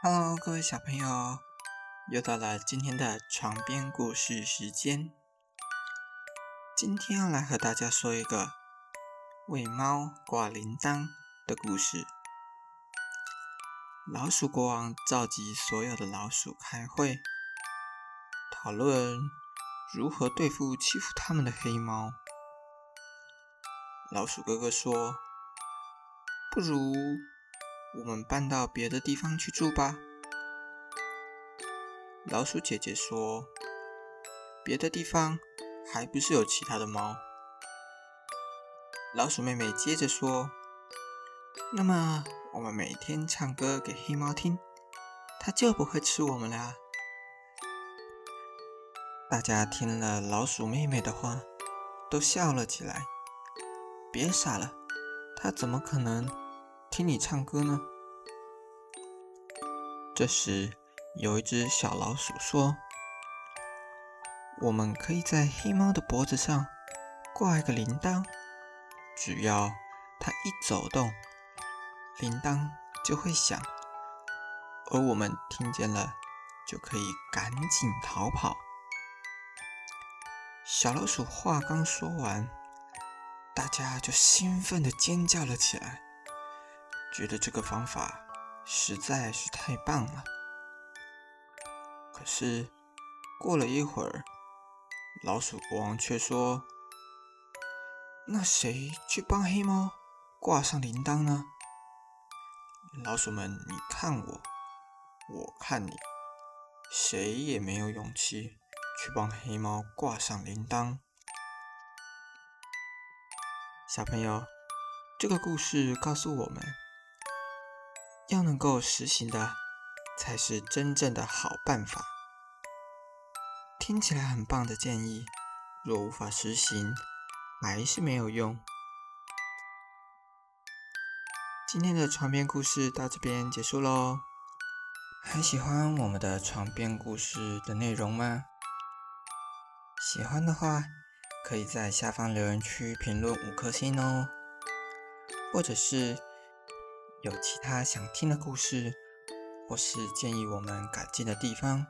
Hello，各位小朋友，又到了今天的床边故事时间。今天要来和大家说一个为猫挂铃铛的故事。老鼠国王召集所有的老鼠开会，讨论如何对付欺负他们的黑猫。老鼠哥哥说：“不如……”我们搬到别的地方去住吧。老鼠姐姐说：“别的地方还不是有其他的猫。”老鼠妹妹接着说：“那么我们每天唱歌给黑猫听，它就不会吃我们了。”大家听了老鼠妹妹的话，都笑了起来。别傻了，它怎么可能？听你唱歌呢。这时，有一只小老鼠说：“我们可以在黑猫的脖子上挂一个铃铛，只要它一走动，铃铛就会响，而我们听见了，就可以赶紧逃跑。”小老鼠话刚说完，大家就兴奋地尖叫了起来。觉得这个方法实在是太棒了。可是过了一会儿，老鼠国王却说：“那谁去帮黑猫挂上铃铛呢？”老鼠们，你看我，我看你，谁也没有勇气去帮黑猫挂上铃铛。小朋友，这个故事告诉我们。要能够实行的，才是真正的好办法。听起来很棒的建议，若无法实行，还是没有用。今天的床边故事到这边结束喽。还喜欢我们的床边故事的内容吗？喜欢的话，可以在下方留言区评论五颗星哦，或者是。有其他想听的故事，或是建议我们改进的地方，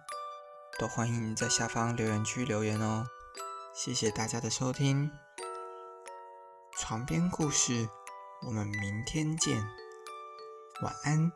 都欢迎在下方留言区留言哦。谢谢大家的收听，床边故事，我们明天见，晚安。